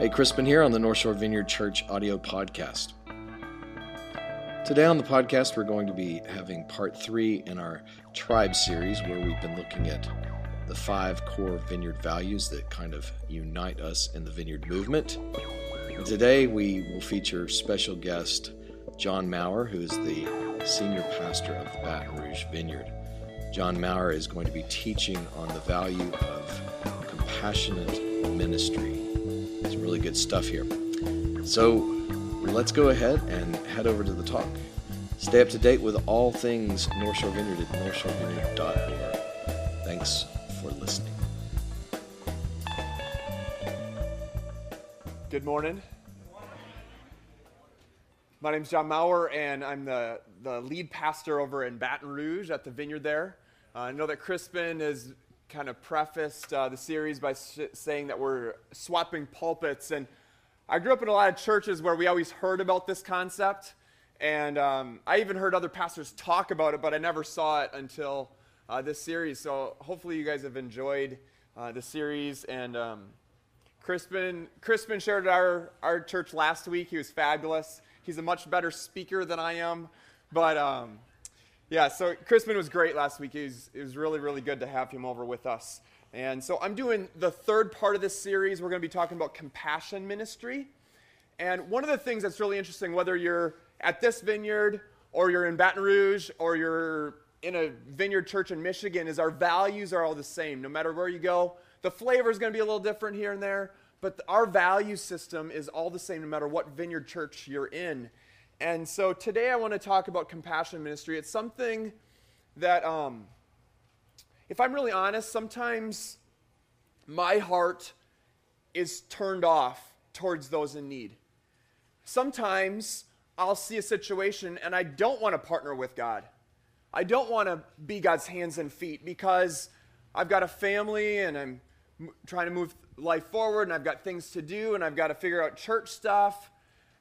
Hey, Crispin here on the North Shore Vineyard Church audio podcast. Today on the podcast, we're going to be having part three in our tribe series where we've been looking at the five core vineyard values that kind of unite us in the vineyard movement. And today we will feature special guest John Maurer, who is the senior pastor of the Baton Rouge Vineyard. John Maurer is going to be teaching on the value of compassionate ministry some really good stuff here. So let's go ahead and head over to the talk. Stay up to date with all things North Shore Vineyard at northshorevineyard.org. Thanks for listening. Good morning. My name is John Maurer, and I'm the, the lead pastor over in Baton Rouge at the vineyard there. Uh, I know that Crispin is kind of prefaced uh, the series by sh- saying that we're swapping pulpits. And I grew up in a lot of churches where we always heard about this concept. And um, I even heard other pastors talk about it, but I never saw it until uh, this series. So hopefully you guys have enjoyed uh, the series. And um, Crispin, Crispin shared at our, our church last week. He was fabulous. He's a much better speaker than I am. But um, yeah, so Crispin was great last week. It was, it was really, really good to have him over with us. And so I'm doing the third part of this series. We're going to be talking about compassion ministry. And one of the things that's really interesting, whether you're at this vineyard or you're in Baton Rouge or you're in a vineyard church in Michigan, is our values are all the same. No matter where you go, the flavor is going to be a little different here and there, but our value system is all the same no matter what vineyard church you're in. And so today I want to talk about compassion ministry. It's something that, um, if I'm really honest, sometimes my heart is turned off towards those in need. Sometimes I'll see a situation and I don't want to partner with God. I don't want to be God's hands and feet because I've got a family and I'm trying to move life forward and I've got things to do and I've got to figure out church stuff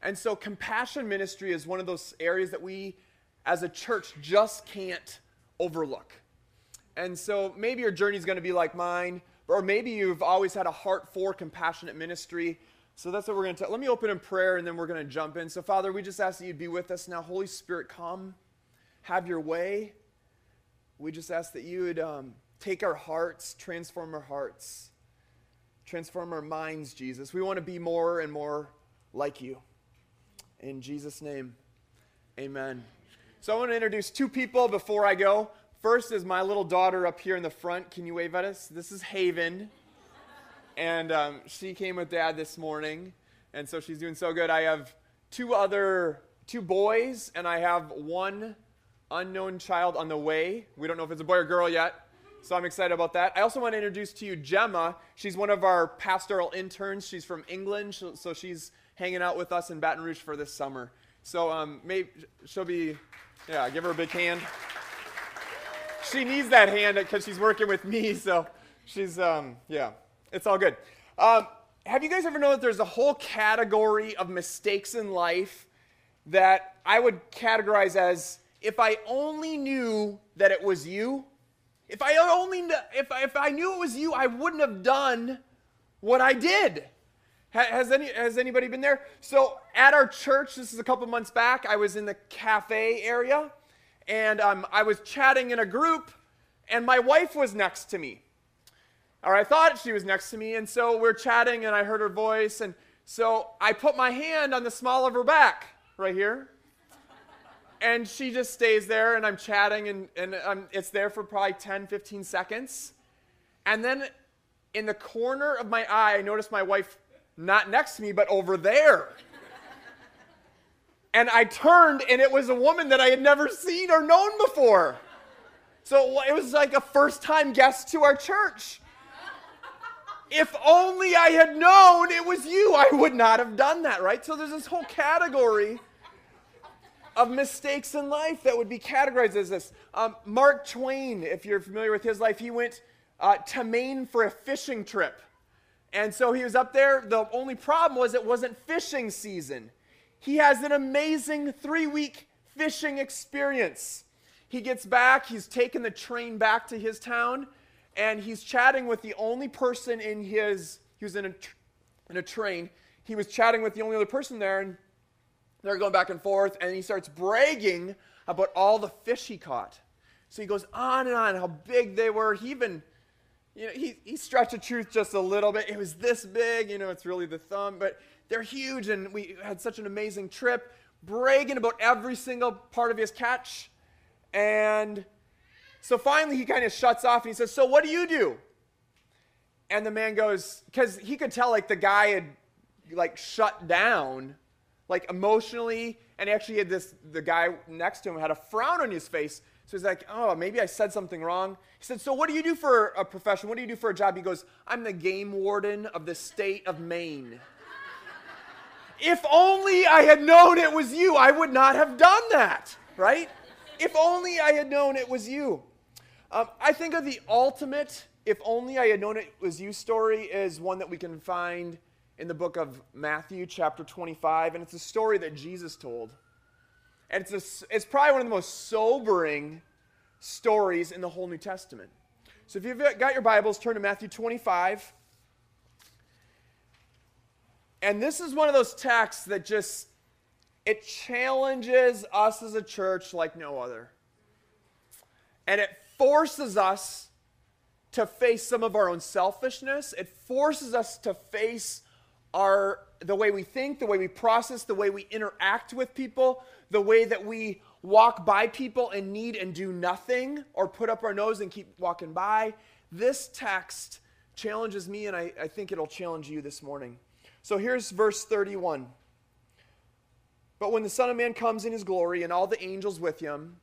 and so, compassion ministry is one of those areas that we as a church just can't overlook. And so, maybe your journey is going to be like mine, or maybe you've always had a heart for compassionate ministry. So, that's what we're going to tell. Let me open in prayer and then we're going to jump in. So, Father, we just ask that you'd be with us now. Holy Spirit, come, have your way. We just ask that you would um, take our hearts, transform our hearts, transform our minds, Jesus. We want to be more and more like you. In Jesus' name, amen. So I want to introduce two people before I go. First is my little daughter up here in the front. Can you wave at us? This is Haven. And um, she came with dad this morning. And so she's doing so good. I have two other, two boys, and I have one unknown child on the way. We don't know if it's a boy or girl yet. So I'm excited about that. I also want to introduce to you Gemma. She's one of our pastoral interns. She's from England, so she's hanging out with us in Baton Rouge for this summer. So um, maybe she'll be, yeah, give her a big hand. She needs that hand because she's working with me. So she's, um, yeah, it's all good. Um, have you guys ever known that there's a whole category of mistakes in life that I would categorize as if I only knew that it was you, if I only if I, if I knew it was you, I wouldn't have done what I did. Has, any, has anybody been there? So at our church, this is a couple months back, I was in the cafe area and um, I was chatting in a group and my wife was next to me. Or I thought she was next to me. And so we're chatting and I heard her voice. And so I put my hand on the small of her back right here. And she just stays there and I'm chatting and, and um, it's there for probably 10, 15 seconds. And then in the corner of my eye, I noticed my wife not next to me, but over there. and I turned, and it was a woman that I had never seen or known before. So it was like a first time guest to our church. If only I had known it was you, I would not have done that, right? So there's this whole category of mistakes in life that would be categorized as this. Um, Mark Twain, if you're familiar with his life, he went uh, to Maine for a fishing trip. And so he was up there. The only problem was it wasn't fishing season. He has an amazing three week fishing experience. He gets back, he's taken the train back to his town, and he's chatting with the only person in his, he was in a, in a train, he was chatting with the only other person there, and they're going back and forth, and he starts bragging about all the fish he caught. So he goes on and on how big they were. He even, you know, he, he stretched the truth just a little bit. It was this big, you know, it's really the thumb, but they're huge, and we had such an amazing trip, bragging about every single part of his catch. And so finally he kind of shuts off and he says, So what do you do? And the man goes, because he could tell like the guy had like shut down, like emotionally, and actually had this the guy next to him had a frown on his face. So he's like, oh, maybe I said something wrong. He said, so what do you do for a profession? What do you do for a job? He goes, I'm the game warden of the state of Maine. if only I had known it was you, I would not have done that, right? If only I had known it was you. Um, I think of the ultimate, if only I had known it was you story, is one that we can find in the book of Matthew, chapter 25, and it's a story that Jesus told. And it's, a, it's probably one of the most sobering stories in the whole New Testament. So if you've got your Bibles, turn to Matthew 25. And this is one of those texts that just it challenges us as a church like no other. And it forces us to face some of our own selfishness. It forces us to face our the way we think, the way we process, the way we interact with people, the way that we walk by people and need and do nothing or put up our nose and keep walking by. This text challenges me, and I, I think it'll challenge you this morning. So here's verse 31. But when the Son of Man comes in his glory and all the angels with him,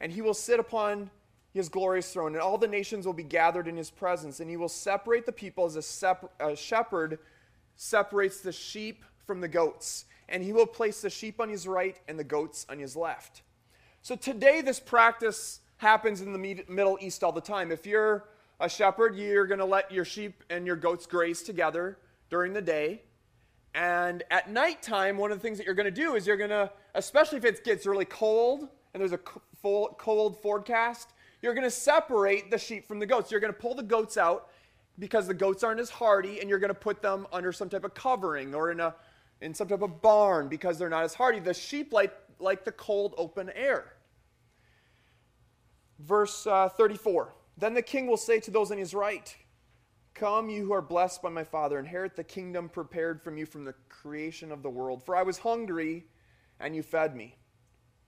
and he will sit upon his glorious throne, and all the nations will be gathered in his presence, and he will separate the people as a, sep- a shepherd separates the sheep from the goats, and he will place the sheep on his right and the goats on his left. So today, this practice happens in the Middle East all the time. If you're a shepherd, you're going to let your sheep and your goats graze together during the day. And at nighttime, one of the things that you're going to do is you're going to, especially if it gets really cold and there's a cold forecast, you're going to separate the sheep from the goats. You're going to pull the goats out because the goats aren't as hardy, and you're going to put them under some type of covering or in, a, in some type of barn because they're not as hardy. The sheep like, like the cold open air. Verse uh, 34 Then the king will say to those on his right, Come, you who are blessed by my Father, inherit the kingdom prepared from you from the creation of the world. For I was hungry, and you fed me.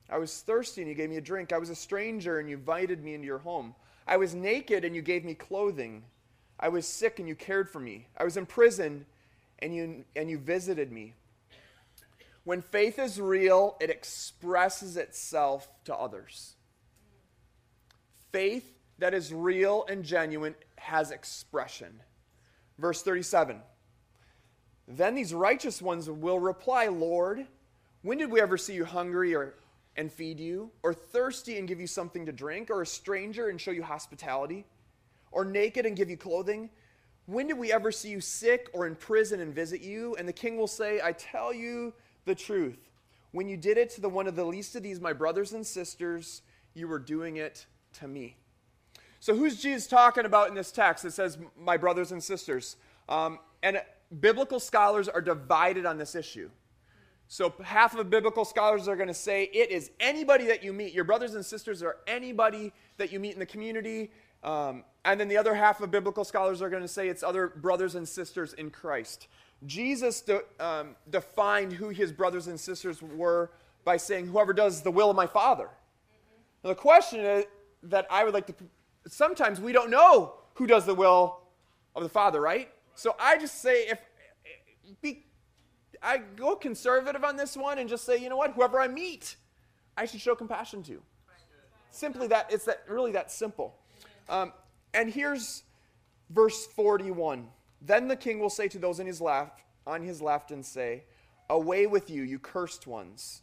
I was thirsty, and you gave me a drink. I was a stranger, and you invited me into your home. I was naked, and you gave me clothing. I was sick and you cared for me. I was in prison and you, and you visited me. When faith is real, it expresses itself to others. Faith that is real and genuine has expression. Verse 37 Then these righteous ones will reply, Lord, when did we ever see you hungry or, and feed you, or thirsty and give you something to drink, or a stranger and show you hospitality? Or naked and give you clothing? When did we ever see you sick or in prison and visit you? And the king will say, I tell you the truth. When you did it to the one of the least of these, my brothers and sisters, you were doing it to me. So, who's Jesus talking about in this text that says, my brothers and sisters? Um, and biblical scholars are divided on this issue. So, half of biblical scholars are going to say it is anybody that you meet. Your brothers and sisters are anybody that you meet in the community. Um, and then the other half of biblical scholars are going to say it's other brothers and sisters in Christ. Jesus de- um, defined who his brothers and sisters were by saying, Whoever does the will of my Father. Mm-hmm. Now, the question is, that I would like to, sometimes we don't know who does the will of the Father, right? So I just say, if, be, I go conservative on this one and just say, you know what, whoever I meet, I should show compassion to. Simply that, it's that, really that simple. Um, and here's verse 41. Then the king will say to those in his left, on his left and say, Away with you, you cursed ones,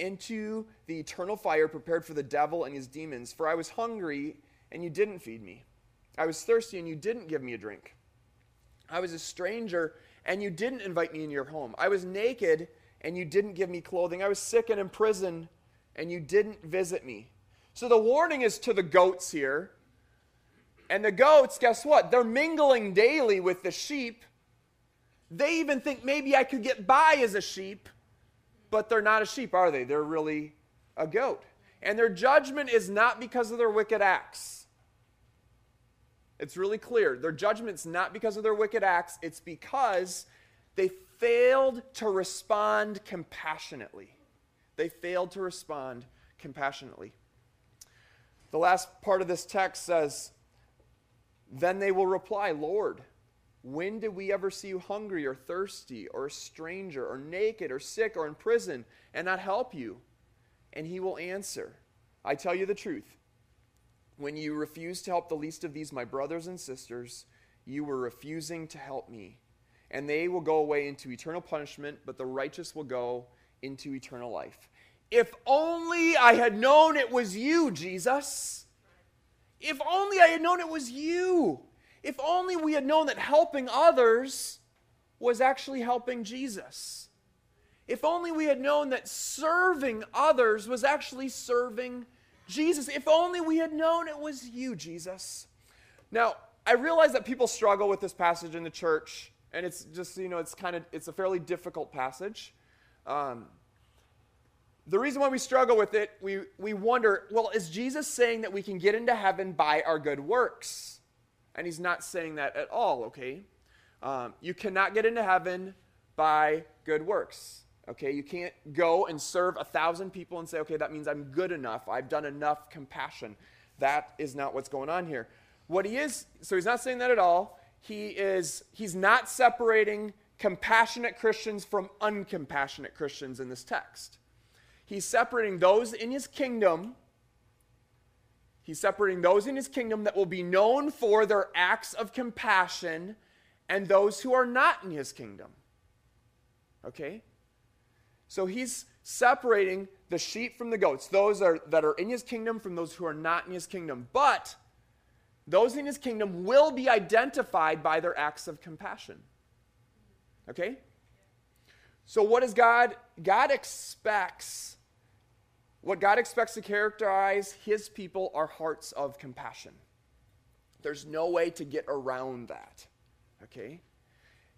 into the eternal fire prepared for the devil and his demons. For I was hungry, and you didn't feed me. I was thirsty, and you didn't give me a drink. I was a stranger, and you didn't invite me in your home. I was naked, and you didn't give me clothing. I was sick and in prison, and you didn't visit me. So the warning is to the goats here and the goats, guess what? They're mingling daily with the sheep. They even think maybe I could get by as a sheep, but they're not a sheep, are they? They're really a goat. And their judgment is not because of their wicked acts. It's really clear. Their judgment's not because of their wicked acts, it's because they failed to respond compassionately. They failed to respond compassionately. The last part of this text says, Then they will reply, Lord, when did we ever see you hungry or thirsty or a stranger or naked or sick or in prison and not help you? And he will answer, I tell you the truth. When you refused to help the least of these, my brothers and sisters, you were refusing to help me. And they will go away into eternal punishment, but the righteous will go into eternal life. If only I had known it was you, Jesus. If only I had known it was you. If only we had known that helping others was actually helping Jesus. If only we had known that serving others was actually serving Jesus. If only we had known it was you, Jesus. Now, I realize that people struggle with this passage in the church, and it's just, you know, it's kind of, it's a fairly difficult passage. Um, the reason why we struggle with it, we, we wonder, well, is Jesus saying that we can get into heaven by our good works? And he's not saying that at all, okay? Um, you cannot get into heaven by good works. Okay, you can't go and serve a thousand people and say, okay, that means I'm good enough. I've done enough compassion. That is not what's going on here. What he is, so he's not saying that at all. He is, he's not separating compassionate Christians from uncompassionate Christians in this text. He's separating those in his kingdom. He's separating those in his kingdom that will be known for their acts of compassion and those who are not in his kingdom. Okay? So he's separating the sheep from the goats, those are, that are in his kingdom from those who are not in his kingdom. But those in his kingdom will be identified by their acts of compassion. Okay? So, what does God? God expects what God expects to characterize his people are hearts of compassion. There's no way to get around that. Okay?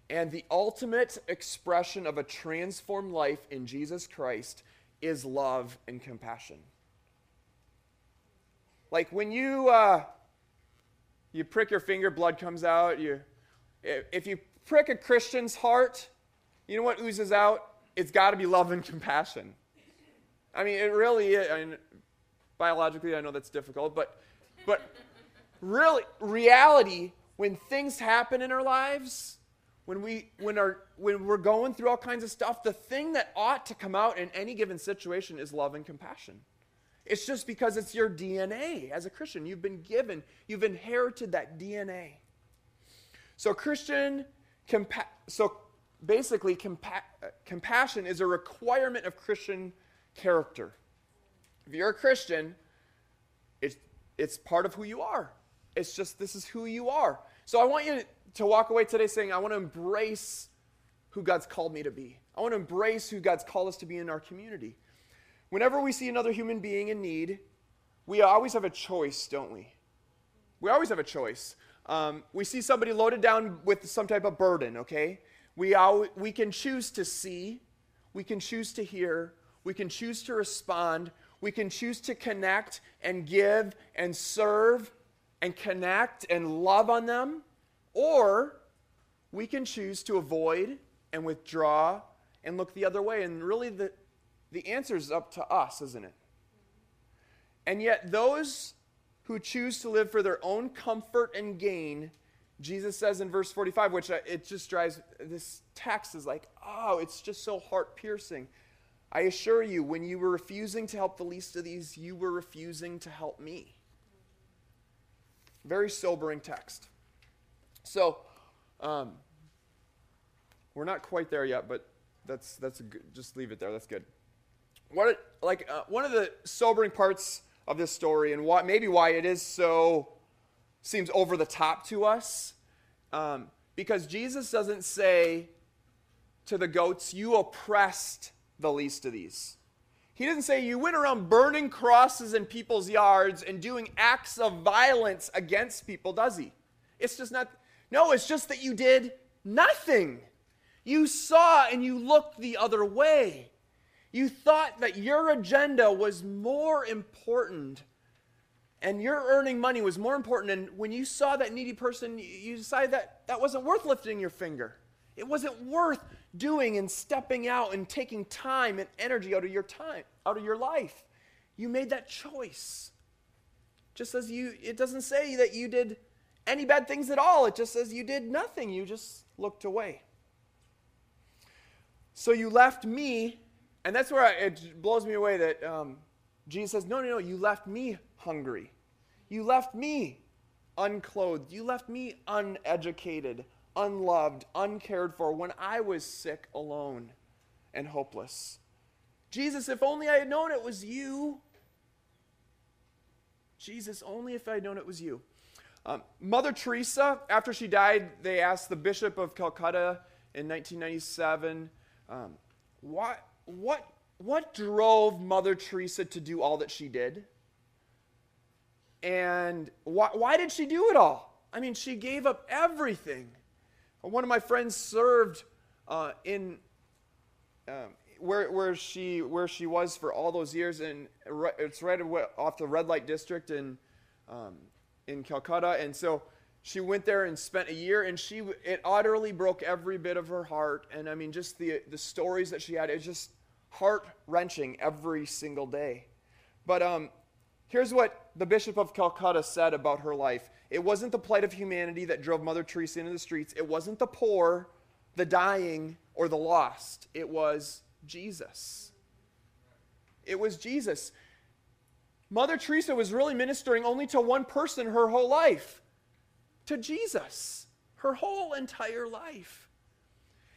And the ultimate expression of a transformed life in Jesus Christ is love and compassion. Like when you uh, you prick your finger, blood comes out. You, if you prick a Christian's heart, you know what oozes out? It's got to be love and compassion. I mean, it really is. I mean, biologically, I know that's difficult, but, but really, reality, when things happen in our lives, when, we, when, our, when we're going through all kinds of stuff, the thing that ought to come out in any given situation is love and compassion. It's just because it's your DNA as a Christian. You've been given, you've inherited that DNA. So, Christian, compa- so basically, compa- compassion is a requirement of Christian character. If you're a Christian, it's, it's part of who you are. It's just this is who you are. So I want you to walk away today saying, I want to embrace who God's called me to be. I want to embrace who God's called us to be in our community. Whenever we see another human being in need, we always have a choice, don't we? We always have a choice. Um, we see somebody loaded down with some type of burden, okay? We, al- we can choose to see, we can choose to hear, we can choose to respond. We can choose to connect and give and serve and connect and love on them. Or we can choose to avoid and withdraw and look the other way. And really, the, the answer is up to us, isn't it? And yet, those who choose to live for their own comfort and gain, Jesus says in verse 45, which it just drives, this text is like, oh, it's just so heart piercing. I assure you, when you were refusing to help the least of these, you were refusing to help me. Very sobering text. So, um, we're not quite there yet, but that's that's good, just leave it there. That's good. What like uh, one of the sobering parts of this story, and why maybe why it is so seems over the top to us, um, because Jesus doesn't say to the goats, "You oppressed the least of these. He didn't say you went around burning crosses in people's yards and doing acts of violence against people, does he? It's just not, no, it's just that you did nothing. You saw and you looked the other way. You thought that your agenda was more important and your earning money was more important. And when you saw that needy person, you decided that that wasn't worth lifting your finger. It wasn't worth doing and stepping out and taking time and energy out of your time, out of your life. You made that choice. Just as you, it doesn't say that you did any bad things at all. It just says you did nothing. You just looked away. So you left me, and that's where I, it blows me away that um, Jesus says, No, no, no, you left me hungry. You left me unclothed. You left me uneducated, unloved, uncared for when I was sick, alone, and hopeless. Jesus, if only I had known it was you. Jesus, only if I had known it was you. Um, Mother Teresa, after she died, they asked the Bishop of Calcutta in 1997, um, what, what, what drove Mother Teresa to do all that she did? And why, why did she do it all? I mean, she gave up everything. One of my friends served uh, in um, where, where, she, where she was for all those years, and it's right off the red light district in, um, in Calcutta. And so she went there and spent a year, and she it utterly broke every bit of her heart. And I mean, just the, the stories that she had, it's just heart wrenching every single day. But um, Here's what the Bishop of Calcutta said about her life it wasn't the plight of humanity that drove Mother Teresa into the streets, it wasn't the poor, the dying, or the lost. It was Jesus. It was Jesus. Mother Teresa was really ministering only to one person her whole life to Jesus, her whole entire life.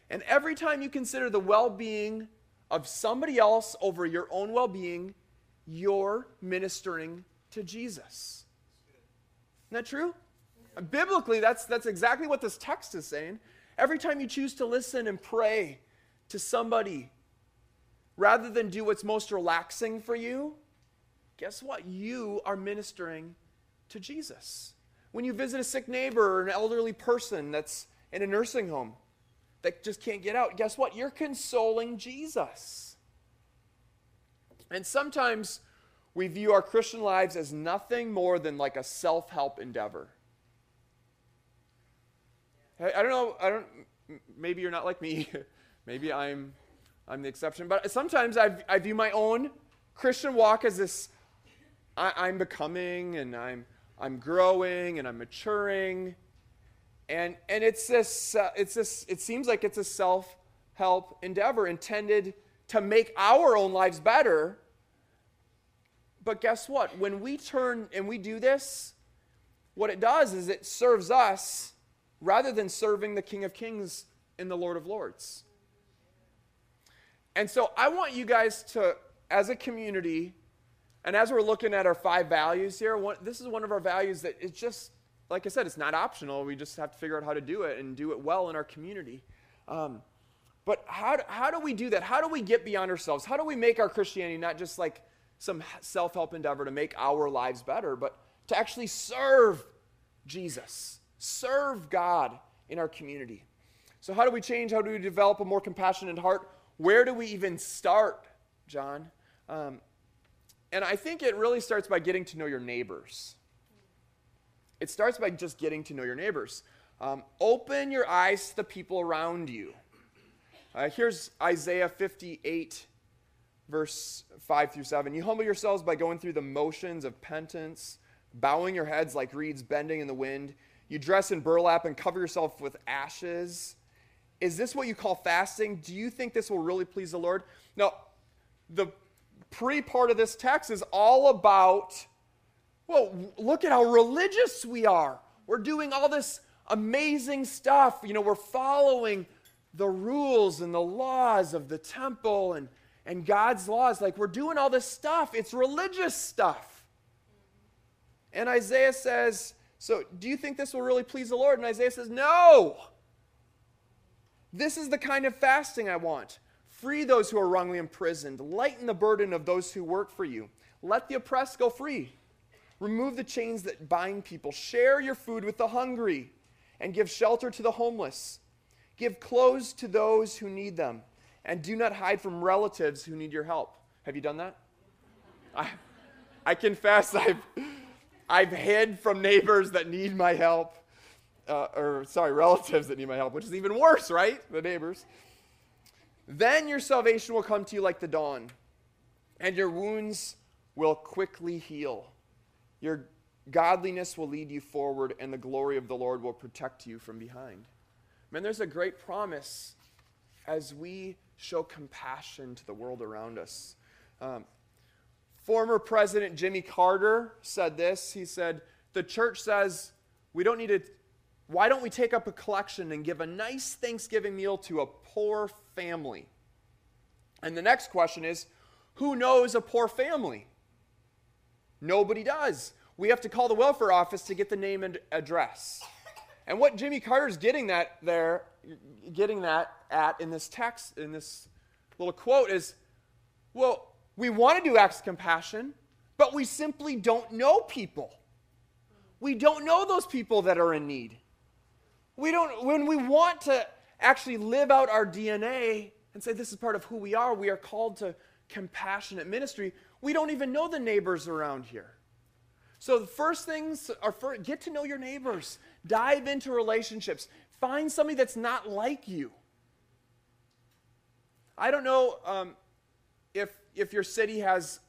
And every time you consider the well being of somebody else over your own well being, you're ministering to Jesus. Isn't that true? Biblically, that's, that's exactly what this text is saying. Every time you choose to listen and pray to somebody, rather than do what's most relaxing for you, guess what? You are ministering to Jesus. When you visit a sick neighbor or an elderly person that's in a nursing home that just can't get out, guess what? You're consoling Jesus. And sometimes we view our Christian lives as nothing more than like a self help endeavor. I don't know, I don't, maybe you're not like me. maybe I'm, I'm the exception. But sometimes I, I view my own Christian walk as this I, am becoming and I'm, I'm growing and I'm maturing. And, and it's this, uh, it's this, it seems like it's a self help endeavor intended to make our own lives better but guess what? When we turn and we do this, what it does is it serves us rather than serving the King of Kings and the Lord of Lords. And so I want you guys to, as a community, and as we're looking at our five values here, one, this is one of our values that it's just, like I said, it's not optional. We just have to figure out how to do it and do it well in our community. Um, but how, how do we do that? How do we get beyond ourselves? How do we make our Christianity not just like some self help endeavor to make our lives better, but to actually serve Jesus, serve God in our community. So, how do we change? How do we develop a more compassionate heart? Where do we even start, John? Um, and I think it really starts by getting to know your neighbors. It starts by just getting to know your neighbors. Um, open your eyes to the people around you. Uh, here's Isaiah 58 verse 5 through 7. You humble yourselves by going through the motions of penance, bowing your heads like reeds bending in the wind. You dress in burlap and cover yourself with ashes. Is this what you call fasting? Do you think this will really please the Lord? Now, the pre part of this text is all about, well, look at how religious we are. We're doing all this amazing stuff. You know, we're following the rules and the laws of the temple and and God's laws. Like we're doing all this stuff, it's religious stuff. And Isaiah says, So do you think this will really please the Lord? And Isaiah says, No. This is the kind of fasting I want. Free those who are wrongly imprisoned, lighten the burden of those who work for you. Let the oppressed go free. Remove the chains that bind people. Share your food with the hungry and give shelter to the homeless. Give clothes to those who need them, and do not hide from relatives who need your help. Have you done that? I, I confess I've, I've hid from neighbors that need my help, uh, or sorry, relatives that need my help, which is even worse, right? The neighbors. Then your salvation will come to you like the dawn, and your wounds will quickly heal. Your godliness will lead you forward, and the glory of the Lord will protect you from behind. Man, there's a great promise as we show compassion to the world around us. Um, former President Jimmy Carter said this. He said, The church says we don't need to. Why don't we take up a collection and give a nice Thanksgiving meal to a poor family? And the next question is who knows a poor family? Nobody does. We have to call the welfare office to get the name and address. And what Jimmy Carter's getting that there, getting that at in this text, in this little quote is, well, we want to do acts of compassion, but we simply don't know people. We don't know those people that are in need. We don't, when we want to actually live out our DNA and say this is part of who we are, we are called to compassionate ministry. We don't even know the neighbors around here. So the first things are for, get to know your neighbors. Dive into relationships. Find somebody that's not like you. I don't know um, if, if your city has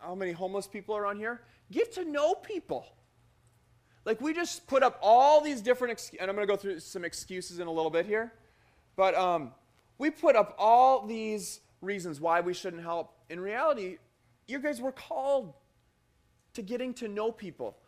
how many homeless people around here. Get to know people. Like we just put up all these different, ex- and I'm going to go through some excuses in a little bit here, but um, we put up all these reasons why we shouldn't help. In reality, you guys were called to getting to know people.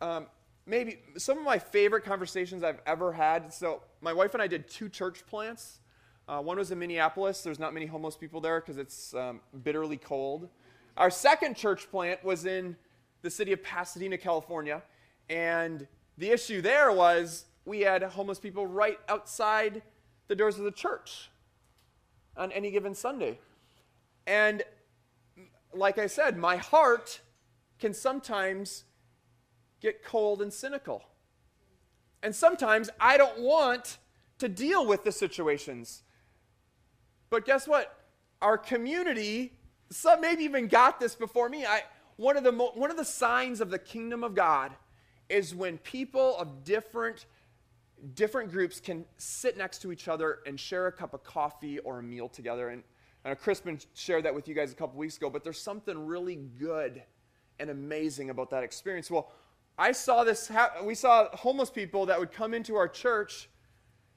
Um, maybe some of my favorite conversations I've ever had. So, my wife and I did two church plants. Uh, one was in Minneapolis. There's not many homeless people there because it's um, bitterly cold. Our second church plant was in the city of Pasadena, California. And the issue there was we had homeless people right outside the doors of the church on any given Sunday. And like I said, my heart can sometimes get cold and cynical. And sometimes I don't want to deal with the situations. But guess what? Our community, some maybe even got this before me. I, one, of the mo- one of the signs of the kingdom of God is when people of different, different groups can sit next to each other and share a cup of coffee or a meal together. And, and Crispin shared that with you guys a couple weeks ago, but there's something really good and amazing about that experience. Well, I saw this, we saw homeless people that would come into our church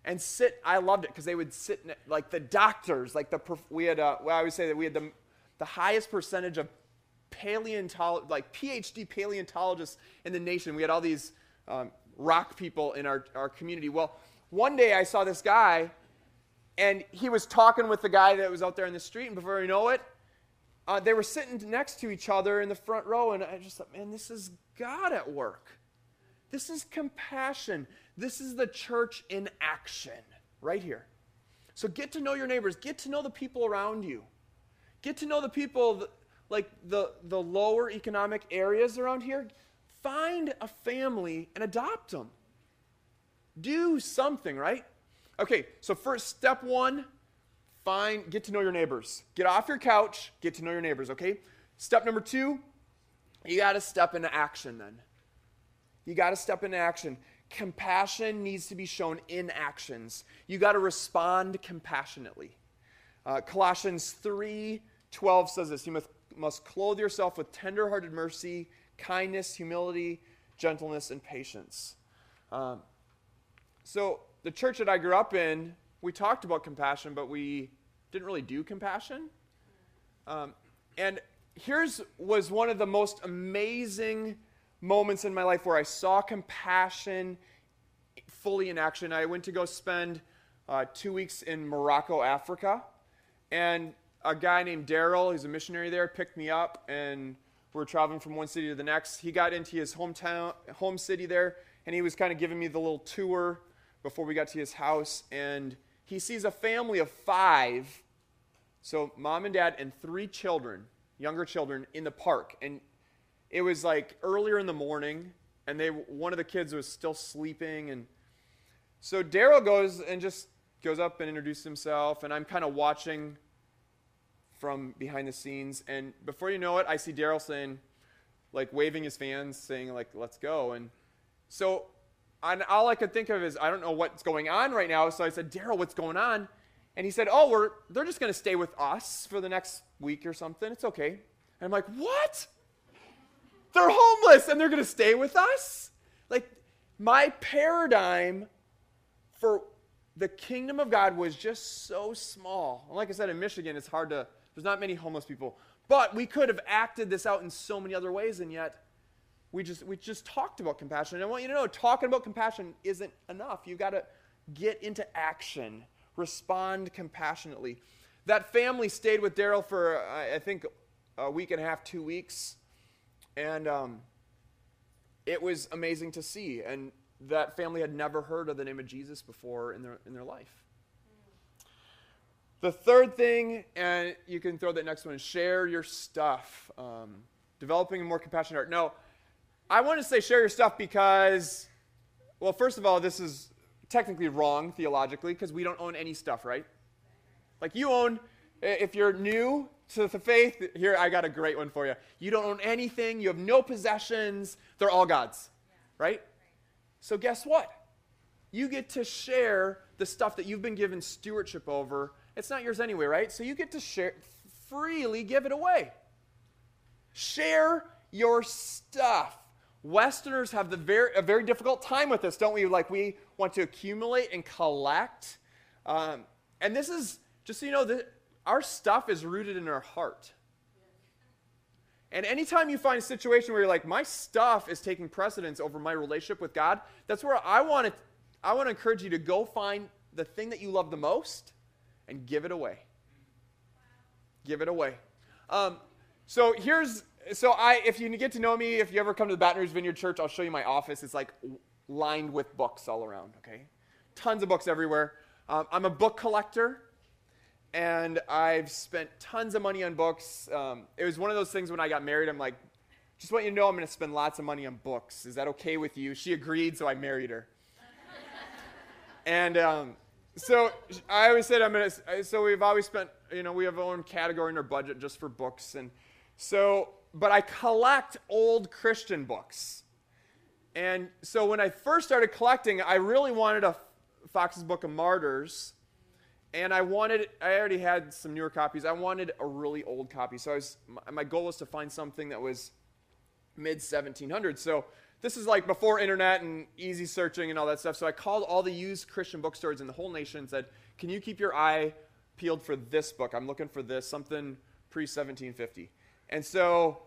and sit. I loved it because they would sit like the doctors, like the, we had, a, well, I always say that we had the, the highest percentage of paleontologists, like PhD paleontologists in the nation. We had all these um, rock people in our, our community. Well, one day I saw this guy and he was talking with the guy that was out there in the street, and before you know it, uh, they were sitting next to each other in the front row, and I just thought, man, this is God at work. This is compassion. This is the church in action right here. So get to know your neighbors, get to know the people around you, get to know the people that, like the, the lower economic areas around here. Find a family and adopt them. Do something, right? Okay, so first, step one Find, get to know your neighbors. Get off your couch, get to know your neighbors, okay? Step number two, you got to step into action then. You got to step into action. Compassion needs to be shown in actions. You got to respond compassionately. Uh, Colossians 3 12 says this You must, must clothe yourself with tenderhearted mercy, kindness, humility, gentleness, and patience. Um, so, the church that I grew up in, we talked about compassion, but we didn't really do compassion. Um, and here's was one of the most amazing moments in my life where I saw compassion fully in action. I went to go spend uh, two weeks in Morocco, Africa, and a guy named Daryl, he's a missionary there, picked me up, and we are traveling from one city to the next. He got into his hometown, home city there, and he was kind of giving me the little tour before we got to his house, and he sees a family of five, so mom and dad and three children, younger children, in the park. And it was like earlier in the morning, and they one of the kids was still sleeping. And so Daryl goes and just goes up and introduces himself, and I'm kind of watching from behind the scenes. And before you know it, I see Daryl saying, like waving his fans, saying like, "Let's go." And so, and all I could think of is, I don't know what's going on right now. So I said, Daryl, what's going on? And he said, Oh, we're they're just going to stay with us for the next week or something. It's okay. And I'm like, What? They're homeless and they're going to stay with us? Like, my paradigm for the kingdom of God was just so small. And like I said, in Michigan, it's hard to, there's not many homeless people. But we could have acted this out in so many other ways, and yet we just, we just talked about compassion. And I want you to know, talking about compassion isn't enough. You've got to get into action, respond compassionately. That family stayed with Daryl for, I think, a week and a half, two weeks. And um, it was amazing to see. And that family had never heard of the name of Jesus before in their, in their life. The third thing, and you can throw that next one, share your stuff. Um, developing a more compassionate heart. No, I want to say share your stuff because, well, first of all, this is technically wrong theologically because we don't own any stuff, right? Like you own, if you're new to the faith, here I got a great one for you. You don't own anything, you have no possessions, they're all God's, right? So guess what? You get to share the stuff that you've been given stewardship over. It's not yours anyway, right? So you get to share freely give it away. Share your stuff. Westerners have the very, a very difficult time with this, don't we? Like we want to accumulate and collect. Um, and this is, just so you know, the, our stuff is rooted in our heart. And anytime you find a situation where you're like, my stuff is taking precedence over my relationship with God, that's where I want to, I want to encourage you to go find the thing that you love the most and give it away. Give it away. Um, so here's, so I, if you get to know me, if you ever come to the Baton Rouge Vineyard Church, I'll show you my office. It's like lined with books all around. Okay, tons of books everywhere. Um, I'm a book collector and I've spent tons of money on books. Um, it was one of those things when I got married, I'm like, just want you to know I'm going to spend lots of money on books. Is that okay with you? She agreed, so I married her. and um, so I always said I'm going to, so we've always spent, you know, we have our own category in our budget just for books. And so, but I collect old Christian books. And so when I first started collecting, I really wanted a Fox's Book of Martyrs and I wanted, I already had some newer copies. I wanted a really old copy. So I was, my goal was to find something that was mid 1700s. So this is like before internet and easy searching and all that stuff. So I called all the used Christian bookstores in the whole nation and said, Can you keep your eye peeled for this book? I'm looking for this, something pre 1750. And so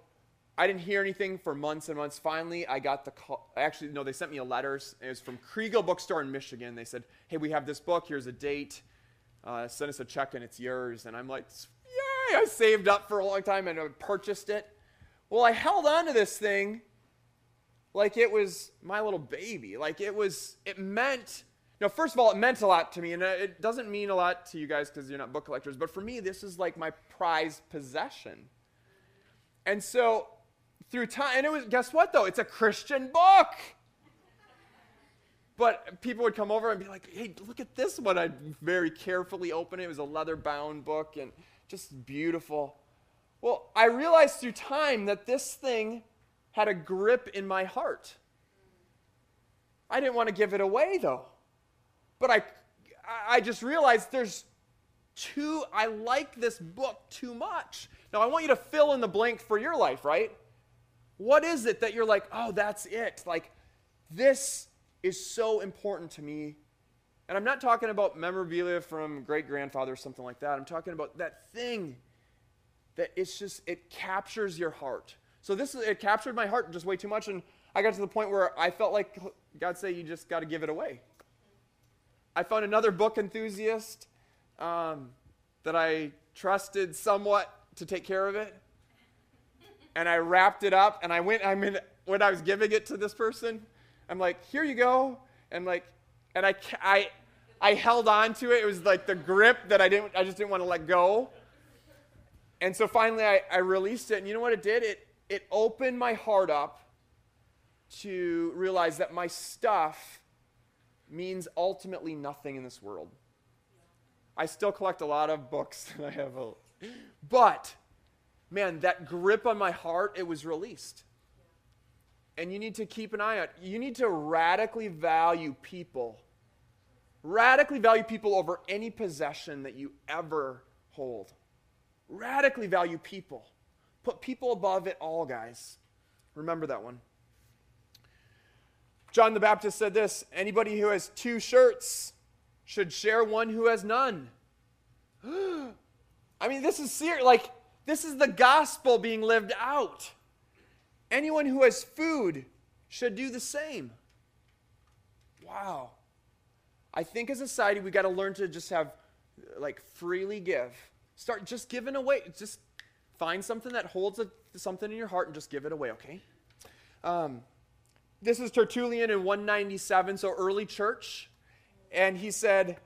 I didn't hear anything for months and months. Finally, I got the call. Actually, no, they sent me a letter. It was from Kregel Bookstore in Michigan. They said, Hey, we have this book. Here's a date uh, send us a check and it's yours. And I'm like, yay, I saved up for a long time and I purchased it. Well, I held on to this thing like it was my little baby. Like it was, it meant, know, first of all, it meant a lot to me. And it doesn't mean a lot to you guys because you're not book collectors. But for me, this is like my prized possession. And so through time, and it was, guess what though? It's a Christian book. But people would come over and be like, hey, look at this one. I'd very carefully open it. It was a leather bound book and just beautiful. Well, I realized through time that this thing had a grip in my heart. I didn't want to give it away though. But I, I just realized there's too, I like this book too much. Now, I want you to fill in the blank for your life, right? What is it that you're like, oh, that's it? Like, this is so important to me. And I'm not talking about memorabilia from great grandfather or something like that. I'm talking about that thing that it's just, it captures your heart. So this, it captured my heart just way too much. And I got to the point where I felt like God say, you just got to give it away. I found another book enthusiast um, that I trusted somewhat to take care of it. And I wrapped it up and I went, I mean, when I was giving it to this person, I'm like, here you go. And like, and I, I, I held on to it. It was like the grip that I didn't, I just didn't want to let go. And so finally I, I released it. And you know what it did? It, it opened my heart up to realize that my stuff means ultimately nothing in this world. I still collect a lot of books. And I have a, but man, that grip on my heart, it was released. And you need to keep an eye on. You need to radically value people. Radically value people over any possession that you ever hold. Radically value people. Put people above it all, guys. Remember that one. John the Baptist said this anybody who has two shirts should share one who has none. I mean, this is serious. Like, this is the gospel being lived out. Anyone who has food should do the same. Wow. I think as a society, we've got to learn to just have, like, freely give. Start just giving away. Just find something that holds a, something in your heart and just give it away, okay? Um, this is Tertullian in 197, so early church. And he said,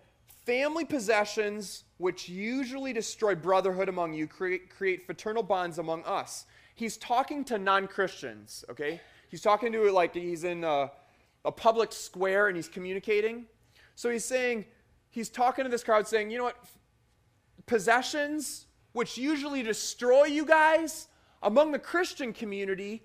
Family possessions, which usually destroy brotherhood among you, create, create fraternal bonds among us. He's talking to non Christians, okay? He's talking to, like, he's in a, a public square and he's communicating. So he's saying, he's talking to this crowd saying, you know what? Possessions, which usually destroy you guys, among the Christian community,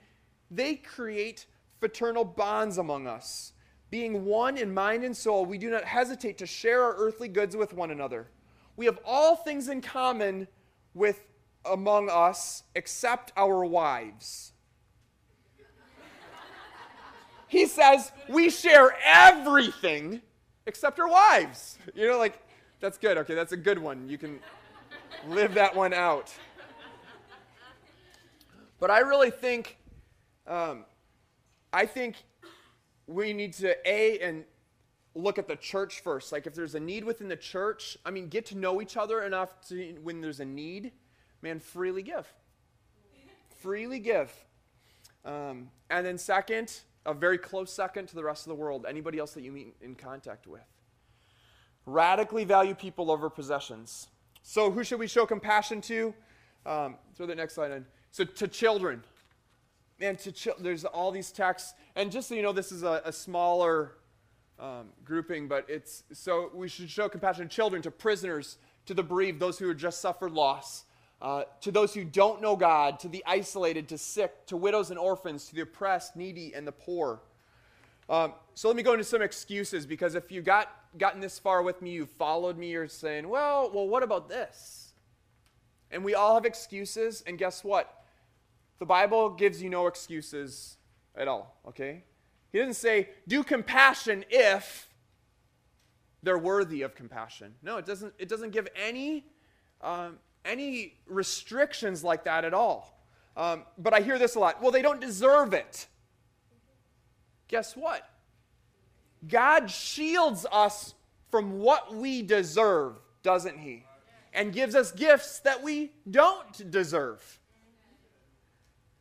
they create fraternal bonds among us. Being one in mind and soul, we do not hesitate to share our earthly goods with one another. We have all things in common with among us except our wives. he says we share everything except our wives. You know, like, that's good. Okay, that's a good one. You can live that one out. But I really think um, I think we need to a and look at the church first. Like if there's a need within the church, I mean, get to know each other enough to when there's a need, man, freely give. freely give. Um, and then second, a very close second to the rest of the world, anybody else that you meet in contact with. Radically value people over possessions. So who should we show compassion to? Um, throw the next slide in. So to children and to there's all these texts. And just so you know this is a, a smaller um, grouping but it's so we should show compassion to children to prisoners to the bereaved those who have just suffered loss uh, to those who don't know god to the isolated to sick to widows and orphans to the oppressed needy and the poor. Um, so let me go into some excuses because if you got gotten this far with me you've followed me you're saying well well what about this? And we all have excuses and guess what the Bible gives you no excuses at all, okay? He doesn't say, do compassion if they're worthy of compassion. No, it doesn't, it doesn't give any, um, any restrictions like that at all. Um, but I hear this a lot. Well, they don't deserve it. Guess what? God shields us from what we deserve, doesn't He? And gives us gifts that we don't deserve.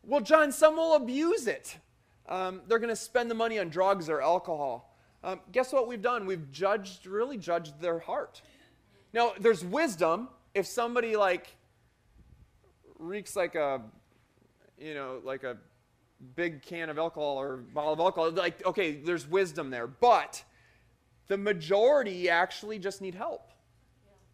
Well, John, some will abuse it. Um, they're going to spend the money on drugs or alcohol. Um, guess what we've done? We've judged, really judged their heart. Now, there's wisdom. If somebody like reeks like a, you know, like a big can of alcohol or bottle of alcohol, like, okay, there's wisdom there. But the majority actually just need help.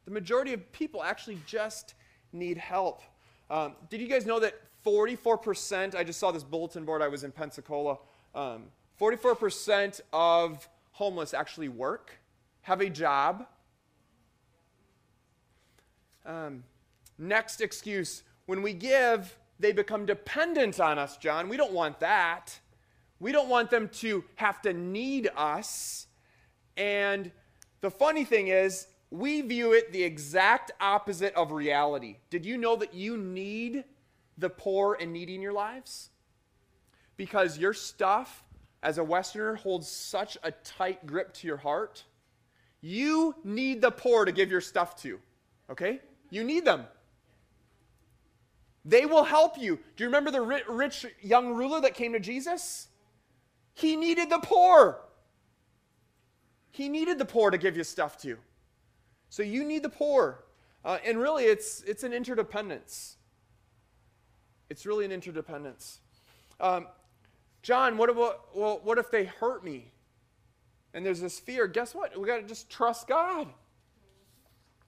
The majority of people actually just need help. Um, did you guys know that 44%, I just saw this bulletin board, I was in Pensacola. Um, 44% of homeless actually work, have a job. Um, next excuse when we give, they become dependent on us, John. We don't want that. We don't want them to have to need us. And the funny thing is, we view it the exact opposite of reality. Did you know that you need the poor and needy in your lives? Because your stuff as a Westerner holds such a tight grip to your heart. You need the poor to give your stuff to, okay? You need them. They will help you. Do you remember the rich young ruler that came to Jesus? He needed the poor. He needed the poor to give you stuff to. So you need the poor. Uh, and really, it's, it's an interdependence. It's really an interdependence. Um, John, what about, well, what if they hurt me? And there's this fear. Guess what? We got to just trust God.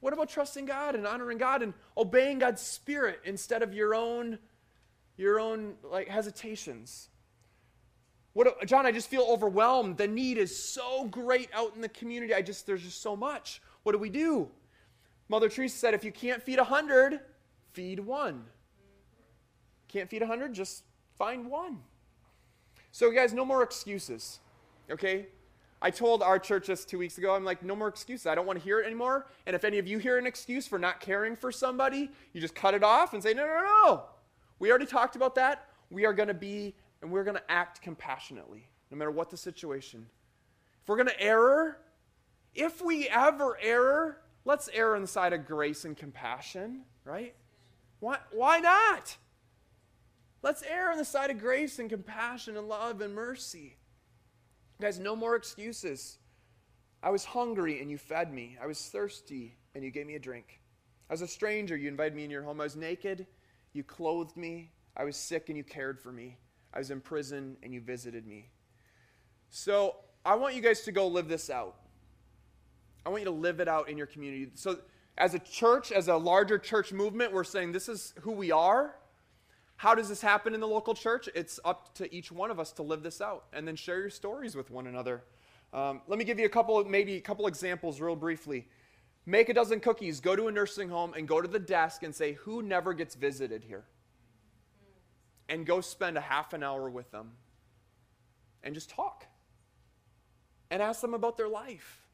What about trusting God and honoring God and obeying God's spirit instead of your own your own like hesitations? What, John, I just feel overwhelmed. The need is so great out in the community. I just there's just so much. What do we do? Mother Teresa said, if you can't feed a hundred, feed one. Can't feed a hundred, just find one. So, guys, no more excuses. Okay? I told our church this two weeks ago, I'm like, no more excuses. I don't want to hear it anymore. And if any of you hear an excuse for not caring for somebody, you just cut it off and say, no, no, no. We already talked about that. We are going to be and we're going to act compassionately, no matter what the situation. If we're going to err, if we ever err, let's err inside of grace and compassion, right? Why, why not? Let's err on the side of grace and compassion and love and mercy. Guys, no more excuses. I was hungry and you fed me. I was thirsty and you gave me a drink. I was a stranger, you invited me in your home. I was naked, you clothed me. I was sick and you cared for me. I was in prison and you visited me. So I want you guys to go live this out. I want you to live it out in your community. So, as a church, as a larger church movement, we're saying this is who we are. How does this happen in the local church? It's up to each one of us to live this out and then share your stories with one another. Um, let me give you a couple, maybe a couple examples real briefly. Make a dozen cookies, go to a nursing home, and go to the desk and say, Who never gets visited here? and go spend a half an hour with them and just talk and ask them about their life.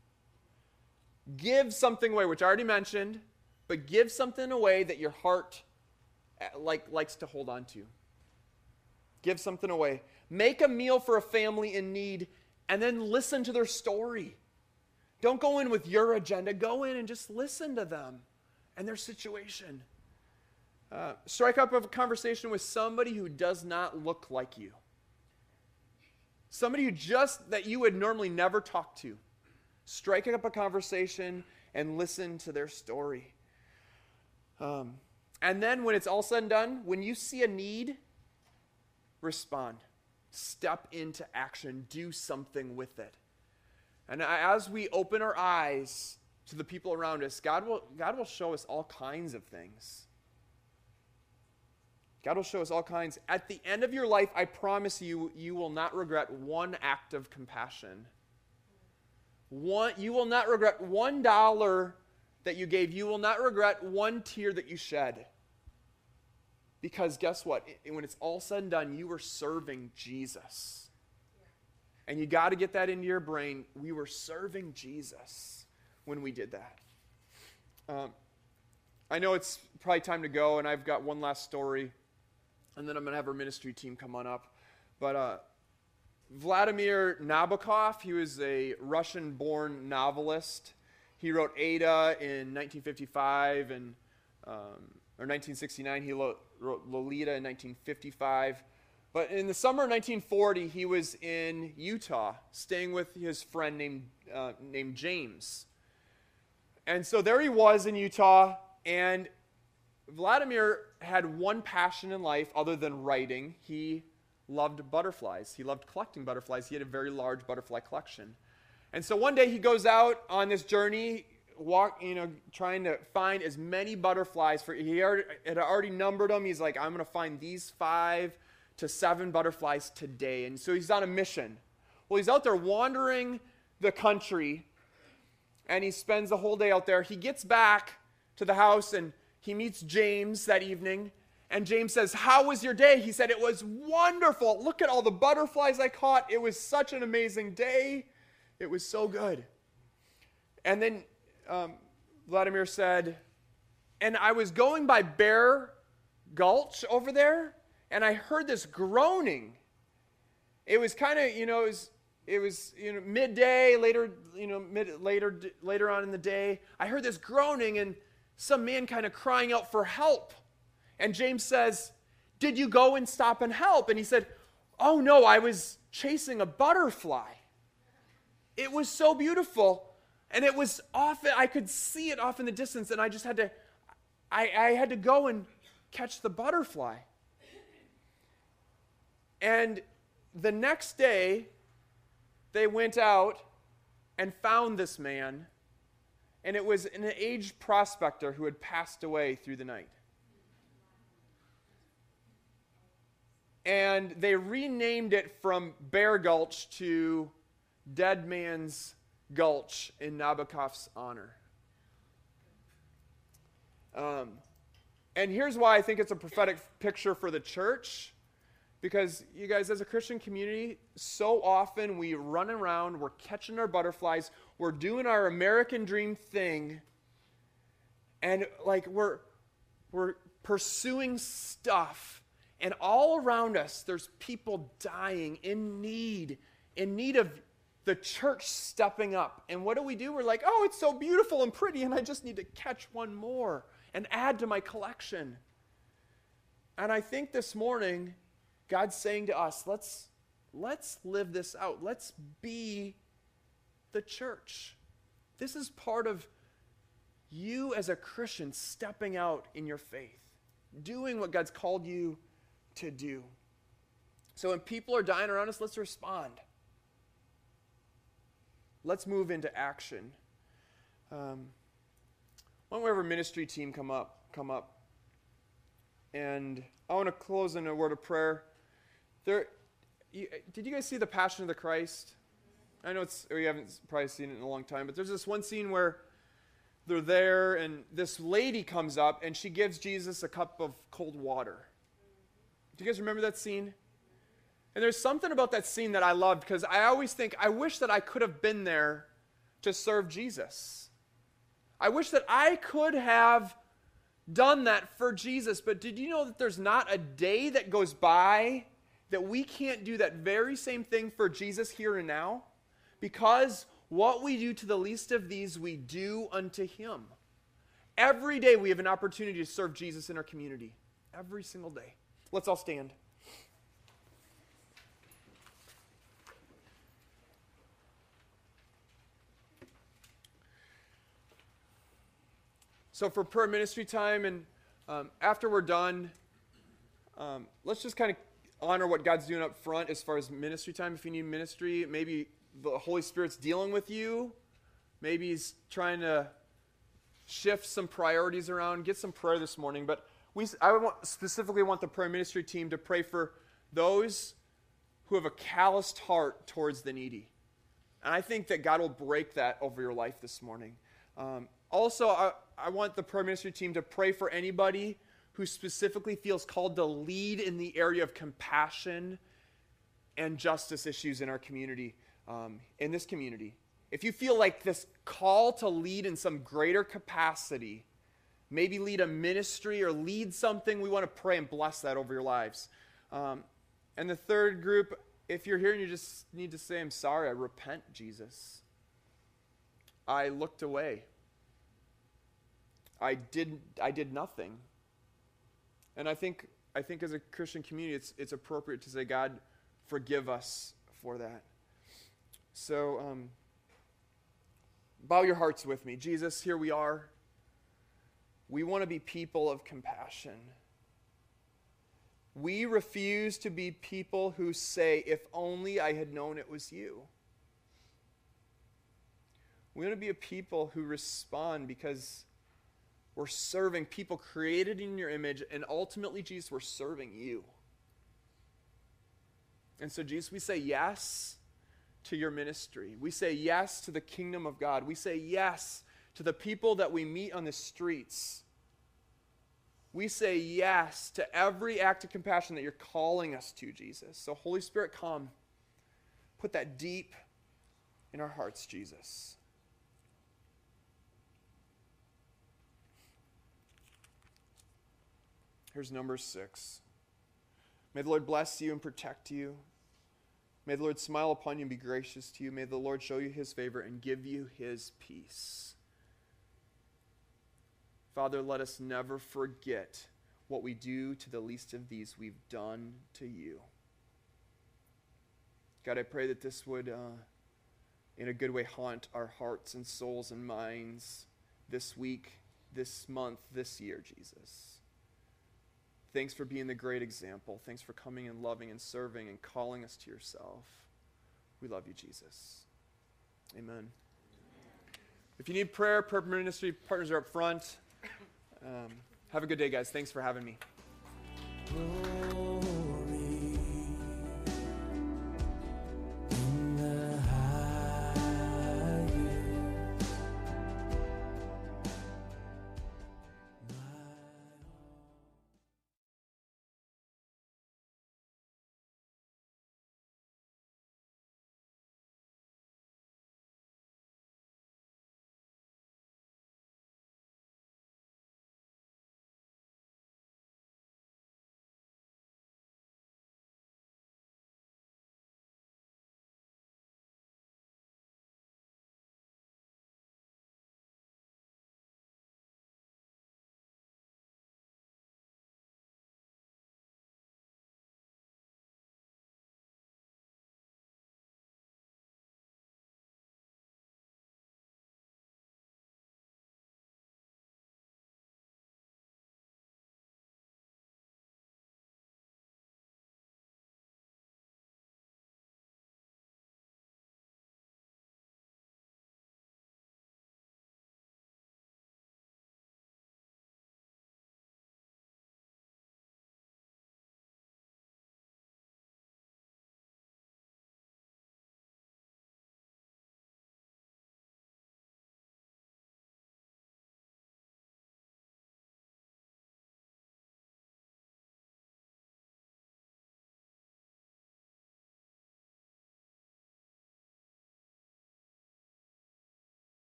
Give something away, which I already mentioned, but give something away that your heart like likes to hold on to. Give something away. Make a meal for a family in need and then listen to their story. Don't go in with your agenda. Go in and just listen to them and their situation. Uh, strike up a conversation with somebody who does not look like you. Somebody who just that you would normally never talk to. Strike up a conversation and listen to their story. Um, and then when it's all said and done, when you see a need, respond. Step into action. Do something with it. And as we open our eyes to the people around us, God will, God will show us all kinds of things. God will show us all kinds. At the end of your life, I promise you, you will not regret one act of compassion. One, you will not regret one dollar that you gave. You will not regret one tear that you shed. Because guess what? When it's all said and done, you were serving Jesus. And you got to get that into your brain. We were serving Jesus when we did that. Um, I know it's probably time to go, and I've got one last story and then I'm going to have our ministry team come on up. But uh, Vladimir Nabokov, he was a Russian born novelist. He wrote Ada in 1955 and um, or 1969. He wrote, wrote Lolita in 1955. But in the summer of 1940, he was in Utah, staying with his friend named, uh, named James. And so there he was in Utah, and Vladimir had one passion in life other than writing. He loved butterflies. He loved collecting butterflies. He had a very large butterfly collection. And so one day he goes out on this journey, walk, you know, trying to find as many butterflies for he already, had already numbered them. He's like, I'm going to find these five to seven butterflies today. And so he's on a mission. Well, he's out there wandering the country, and he spends the whole day out there. He gets back to the house and he meets James that evening, and James says, How was your day? He said, It was wonderful. Look at all the butterflies I caught. It was such an amazing day. It was so good. And then um, Vladimir said, And I was going by Bear Gulch over there, and I heard this groaning. It was kind of, you know, it was, it was you know midday later you know mid, later later on in the day i heard this groaning and some man kind of crying out for help. And James says, Did you go and stop and help? And he said, Oh no, I was chasing a butterfly. It was so beautiful. And it was off, I could see it off in the distance, and I just had to, I, I had to go and catch the butterfly. And the next day, they went out and found this man and it was an aged prospector who had passed away through the night. And they renamed it from Bear Gulch to Dead Man's Gulch in Nabokov's honor. Um, and here's why I think it's a prophetic picture for the church. Because you guys, as a Christian community, so often we run around, we're catching our butterflies, we're doing our American dream thing, and like we're we're pursuing stuff, and all around us there's people dying in need, in need of the church stepping up. And what do we do? We're like, oh, it's so beautiful and pretty, and I just need to catch one more and add to my collection. And I think this morning God's saying to us, let's, let's live this out. Let's be the church. This is part of you as a Christian stepping out in your faith, doing what God's called you to do. So when people are dying around us, let's respond. Let's move into action. Um, why don't we have our ministry team come up? Come up. And I want to close in a word of prayer. There, you, did you guys see the Passion of the Christ? I know it's we haven't probably seen it in a long time, but there's this one scene where they're there and this lady comes up and she gives Jesus a cup of cold water. Do you guys remember that scene? And there's something about that scene that I loved because I always think I wish that I could have been there to serve Jesus. I wish that I could have done that for Jesus. But did you know that there's not a day that goes by that we can't do that very same thing for Jesus here and now? Because what we do to the least of these, we do unto him. Every day we have an opportunity to serve Jesus in our community. Every single day. Let's all stand. So, for prayer ministry time, and um, after we're done, um, let's just kind of honor what God's doing up front as far as ministry time. If you need ministry, maybe the Holy Spirit's dealing with you. Maybe He's trying to shift some priorities around. Get some prayer this morning. But we, I want, specifically want the prayer ministry team to pray for those who have a calloused heart towards the needy. And I think that God will break that over your life this morning. Um, also, I, I want the prayer ministry team to pray for anybody who specifically feels called to lead in the area of compassion and justice issues in our community, um, in this community. If you feel like this call to lead in some greater capacity, maybe lead a ministry or lead something, we want to pray and bless that over your lives. Um, and the third group, if you're here and you just need to say, I'm sorry, I repent, Jesus. I looked away. I did, I did nothing. And I think, I think as a Christian community, it's, it's appropriate to say, God, forgive us for that. So, um, bow your hearts with me. Jesus, here we are. We want to be people of compassion. We refuse to be people who say, if only I had known it was you. We want to be a people who respond because we're serving people created in your image, and ultimately, Jesus, we're serving you. And so, Jesus, we say yes to your ministry. We say yes to the kingdom of God. We say yes to the people that we meet on the streets. We say yes to every act of compassion that you're calling us to, Jesus. So, Holy Spirit, come. Put that deep in our hearts, Jesus. Here's number six. May the Lord bless you and protect you. May the Lord smile upon you and be gracious to you. May the Lord show you his favor and give you his peace. Father, let us never forget what we do to the least of these we've done to you. God, I pray that this would, uh, in a good way, haunt our hearts and souls and minds this week, this month, this year, Jesus. Thanks for being the great example. Thanks for coming and loving and serving and calling us to yourself. We love you, Jesus. Amen. if you need prayer, prayer ministry partners are up front. Um, have a good day, guys. Thanks for having me.